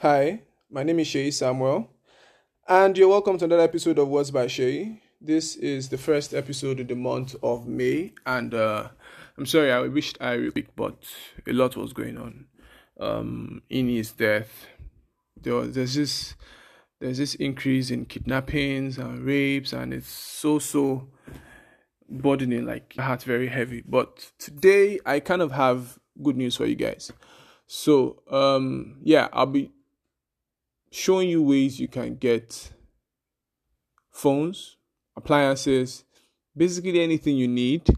Hi, my name is Shay Samuel, and you're welcome to another episode of Words by Shay. This is the first episode of the month of May, and uh, I'm sorry, I wished I would but a lot was going on. Um, in his death, there was, there's this there's this increase in kidnappings and rapes, and it's so so burdening, like heart very heavy. But today, I kind of have good news for you guys. So, um, yeah, I'll be showing you ways you can get phones, appliances, basically anything you need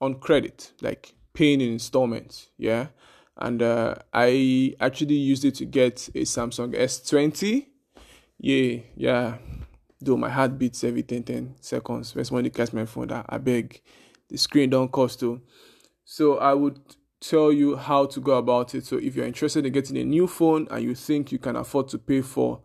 on credit, like paying in installments. Yeah. And uh, I actually used it to get a Samsung S20. Yeah, yeah. Though my heart beats every 10, 10 seconds. First when they catch my phone, that I beg, the screen don't cost too. So I would tell you how to go about it. So if you're interested in getting a new phone and you think you can afford to pay for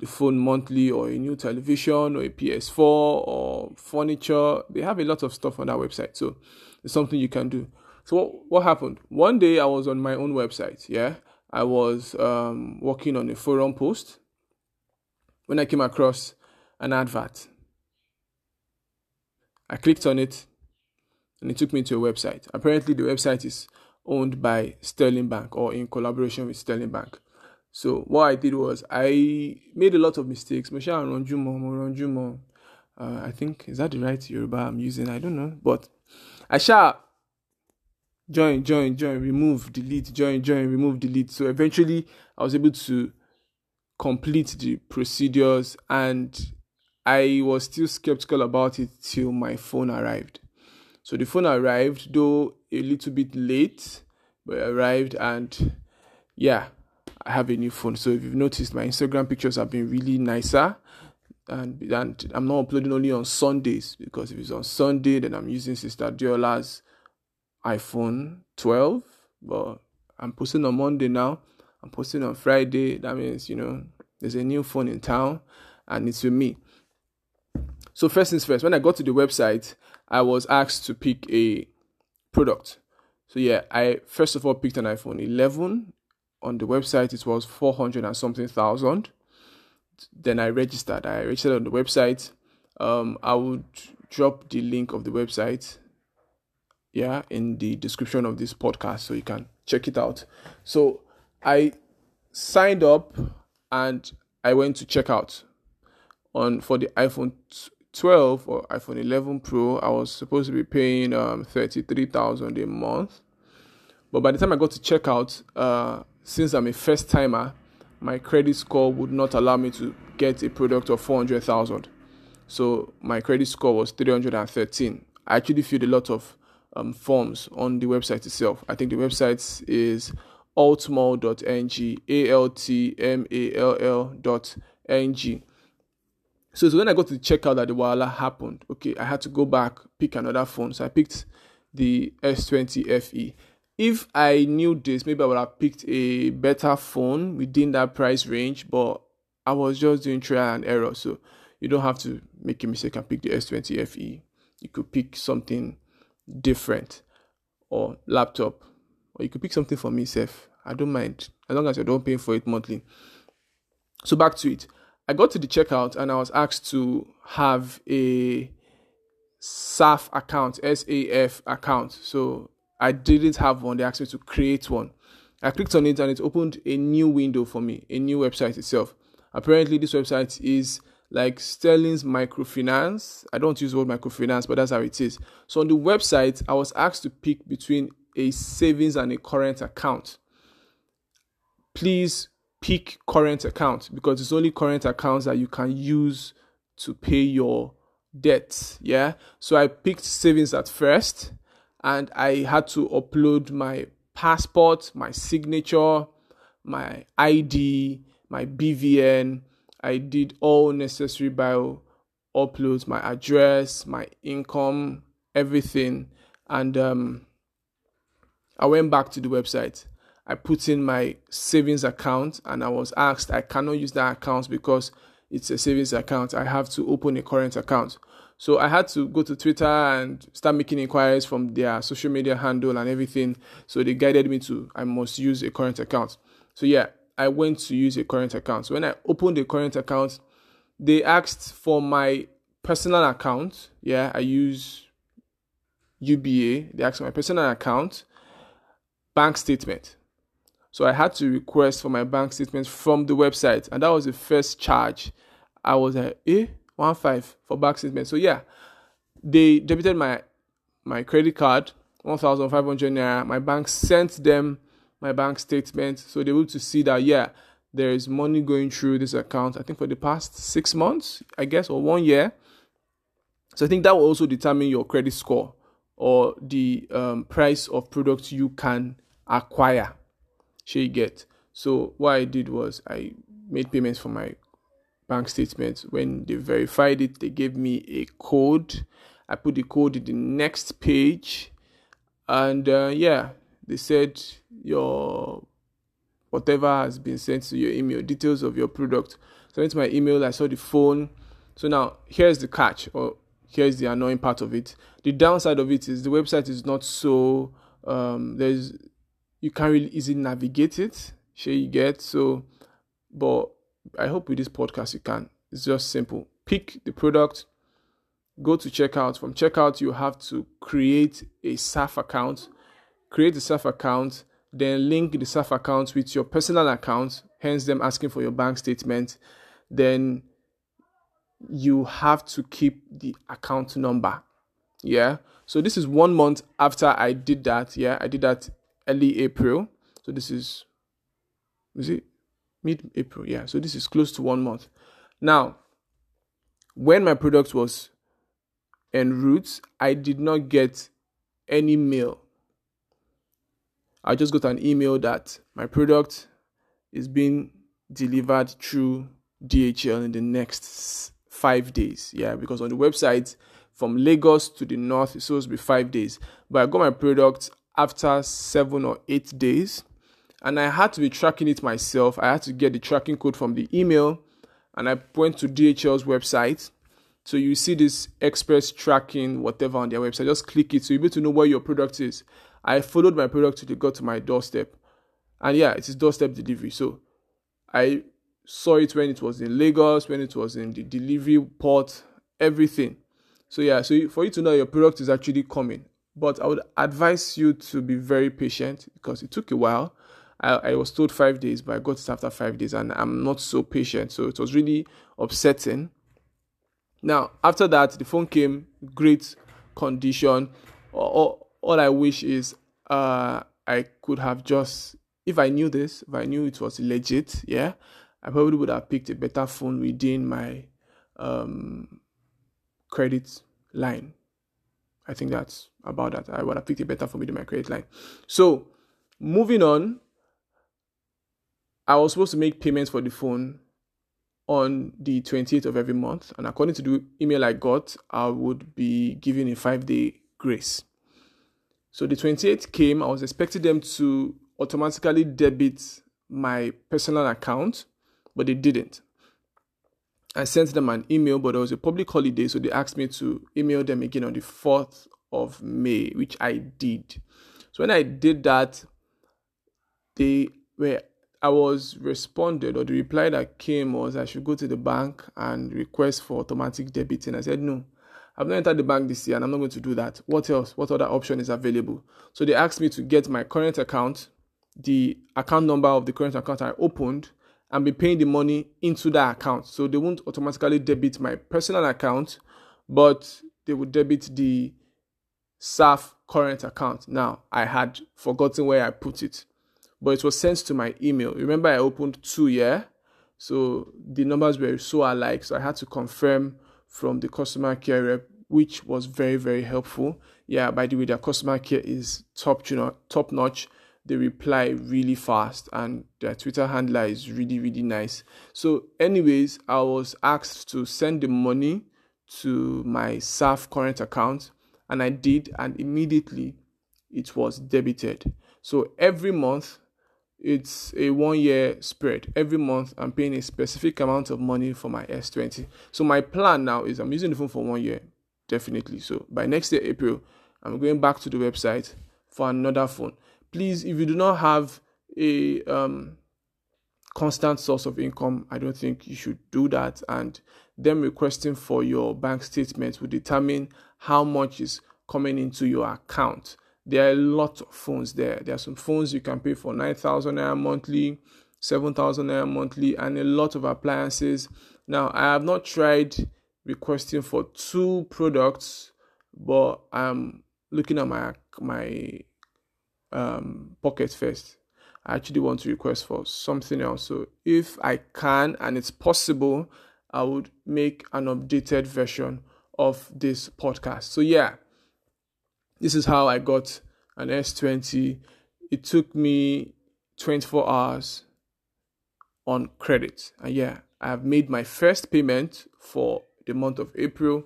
the phone monthly or a new television or a PS4 or furniture, they have a lot of stuff on that website. So it's something you can do. So what, what happened? One day I was on my own website. Yeah, I was um, working on a forum post when I came across an advert. I clicked on it and it took me to a website. Apparently, the website is owned by Sterling Bank or in collaboration with Sterling Bank. So what I did was I made a lot of mistakes. Uh, I think is that the right Yoruba I'm using? I don't know, but I shall join, join, join, remove, delete, join, join, remove, delete. So eventually, I was able to complete the procedures, and I was still skeptical about it till my phone arrived. So the phone arrived, though a little bit late, but I arrived and yeah, I have a new phone. So if you've noticed, my Instagram pictures have been really nicer. And, and I'm not uploading only on Sundays because if it's on Sunday, then I'm using Sister Diola's iPhone 12. But I'm posting on Monday now. I'm posting on Friday. That means, you know, there's a new phone in town and it's with me. So, first things first, when I got to the website, I was asked to pick a product. So yeah, I first of all picked an iPhone 11. On the website, it was 400 and something thousand. Then I registered. I registered on the website. Um, I would drop the link of the website, yeah, in the description of this podcast, so you can check it out. So I signed up and I went to check out on for the iPhone 12 or iPhone 11 Pro, I was supposed to be paying um 33,000 a month. But by the time I got to checkout, uh, since I'm a first timer, my credit score would not allow me to get a product of 400,000. So my credit score was 313. I actually filled a lot of um, forms on the website itself. I think the website is altmall.ng, A L T M A L L.ng. So, so when I got to check out that the Wala happened, okay, I had to go back, pick another phone. So I picked the S20 FE. If I knew this, maybe I would have picked a better phone within that price range, but I was just doing trial and error. So you don't have to make a mistake and pick the S20 FE. You could pick something different or laptop, or you could pick something for me, Seth. I don't mind as long as you don't pay for it monthly. So back to it. I got to the checkout and I was asked to have a SAF account, SAF account. So I didn't have one. They asked me to create one. I clicked on it and it opened a new window for me, a new website itself. Apparently, this website is like Sterling's microfinance. I don't use the word microfinance, but that's how it is. So on the website, I was asked to pick between a savings and a current account. Please pick current account because it's only current accounts that you can use to pay your debts. Yeah. So I picked savings at first and I had to upload my passport, my signature, my ID, my BVN. I did all necessary bio uploads, my address, my income, everything. And um, I went back to the website I put in my savings account and I was asked I cannot use that account because it's a savings account. I have to open a current account. So I had to go to Twitter and start making inquiries from their social media handle and everything. So they guided me to I must use a current account. So yeah, I went to use a current account. So when I opened the current account, they asked for my personal account. Yeah, I use UBA. They asked for my personal account, bank statement. So I had to request for my bank statement from the website, and that was the first charge. I was like, eh, one five for bank statement. So yeah, they debited my my credit card, one thousand five hundred naira. My bank sent them my bank statement, so they were able to see that yeah, there is money going through this account. I think for the past six months, I guess, or one year. So I think that will also determine your credit score or the um, price of products you can acquire. You get? So what I did was I made payments for my bank statement. When they verified it, they gave me a code. I put the code in the next page, and uh, yeah, they said your whatever has been sent to your email, details of your product. So went to my email, I saw the phone. So now here's the catch, or here's the annoying part of it. The downside of it is the website is not so um, there's you can't really easily navigate it. Sure you get so, but I hope with this podcast you can. It's just simple. Pick the product, go to checkout. From checkout, you have to create a SAF account. Create a SAF account, then link the SAF account with your personal account, hence them asking for your bank statement. Then you have to keep the account number. Yeah. So this is one month after I did that. Yeah, I did that early April. So this is is it mid April? Yeah. So this is close to one month. Now, when my product was en route, I did not get any mail. I just got an email that my product is being delivered through DHL in the next five days. Yeah, because on the website from Lagos to the north, it's supposed to be five days. But I got my product after seven or eight days, and I had to be tracking it myself. I had to get the tracking code from the email, and I went to DHL's website. So you see this express tracking, whatever on their website. Just click it so you'll be able to know where your product is. I followed my product till it got to my doorstep. And yeah, it is doorstep delivery. So I saw it when it was in Lagos, when it was in the delivery port, everything. So yeah, so for you to know your product is actually coming. But I would advise you to be very patient because it took a while. I, I was told five days, but I got it after five days, and I'm not so patient. So it was really upsetting. Now, after that, the phone came, great condition. All, all I wish is uh, I could have just, if I knew this, if I knew it was legit, yeah, I probably would have picked a better phone within my um, credit line. I think that's about that. I would have picked a better phone within my credit line. So, moving on, I was supposed to make payments for the phone on the 28th of every month. And according to the email I got, I would be given a five day grace. So the 28th came, I was expecting them to automatically debit my personal account but they didn't. I sent them an email, but it was a public holiday, so they asked me to email them again on the 4th of May, which I did. So when I did that, they were I was responded or the reply that came was I should go to the bank and request for automatic debiting. I said no. I've not entered the bank this year and I'm not going to do that. What else? What other option is available? So they asked me to get my current account, the account number of the current account I opened, and be paying the money into that account. So they won't automatically debit my personal account, but they would debit the SAF current account. Now, I had forgotten where I put it, but it was sent to my email. Remember, I opened two, yeah? So the numbers were so alike. So I had to confirm from the customer care rep, which was very, very helpful. Yeah, by the way, their customer care is top, you know, top notch they reply really fast and their Twitter handler is really, really nice. So, anyways, I was asked to send the money to my SAF current account and I did, and immediately it was debited. So, every month it's a one year spread. Every month I'm paying a specific amount of money for my S20. So, my plan now is I'm using the phone for one year, definitely. So, by next year, April, I'm going back to the website for another phone please, if you do not have a um, constant source of income, I don't think you should do that. And them requesting for your bank statement will determine how much is coming into your account. There are a lot of phones there. There are some phones you can pay for 9,000 naira monthly, 7,000 naira monthly, and a lot of appliances. Now, I have not tried requesting for two products, but I'm looking at my my um, pocket first. I actually want to request for something else. So if I can and it's possible, I would make an updated version of this podcast. So yeah, this is how I got an S20. It took me 24 hours on credit. And yeah, I have made my first payment for the month of April.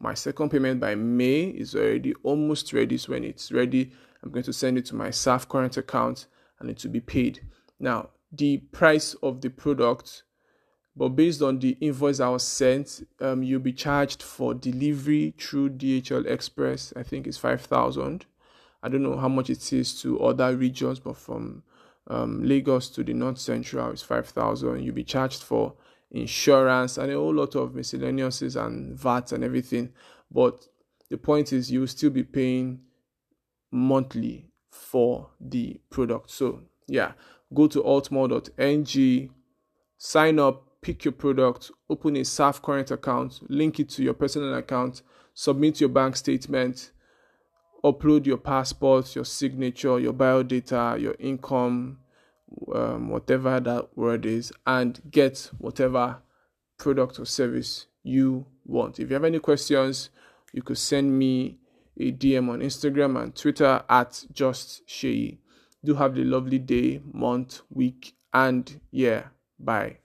My second payment by May is already almost ready. So when it's ready, I'm going to send it to my SAF current account and it will be paid. Now, the price of the product, but based on the invoice I was sent, um, you'll be charged for delivery through DHL Express. I think it's five thousand. I don't know how much it is to other regions, but from um, Lagos to the North Central, it's five thousand. You'll be charged for insurance and a whole lot of miscellaneous and VAT and everything. But the point is, you'll still be paying monthly for the product. So, yeah, go to altmall.ng, sign up, pick your product, open a SAF current account, link it to your personal account, submit your bank statement, upload your passport, your signature, your bio data, your income, um, whatever that word is, and get whatever product or service you want. If you have any questions, you could send me a DM on Instagram and Twitter at Just Sheyi. Do have a lovely day, month, week, and yeah, bye.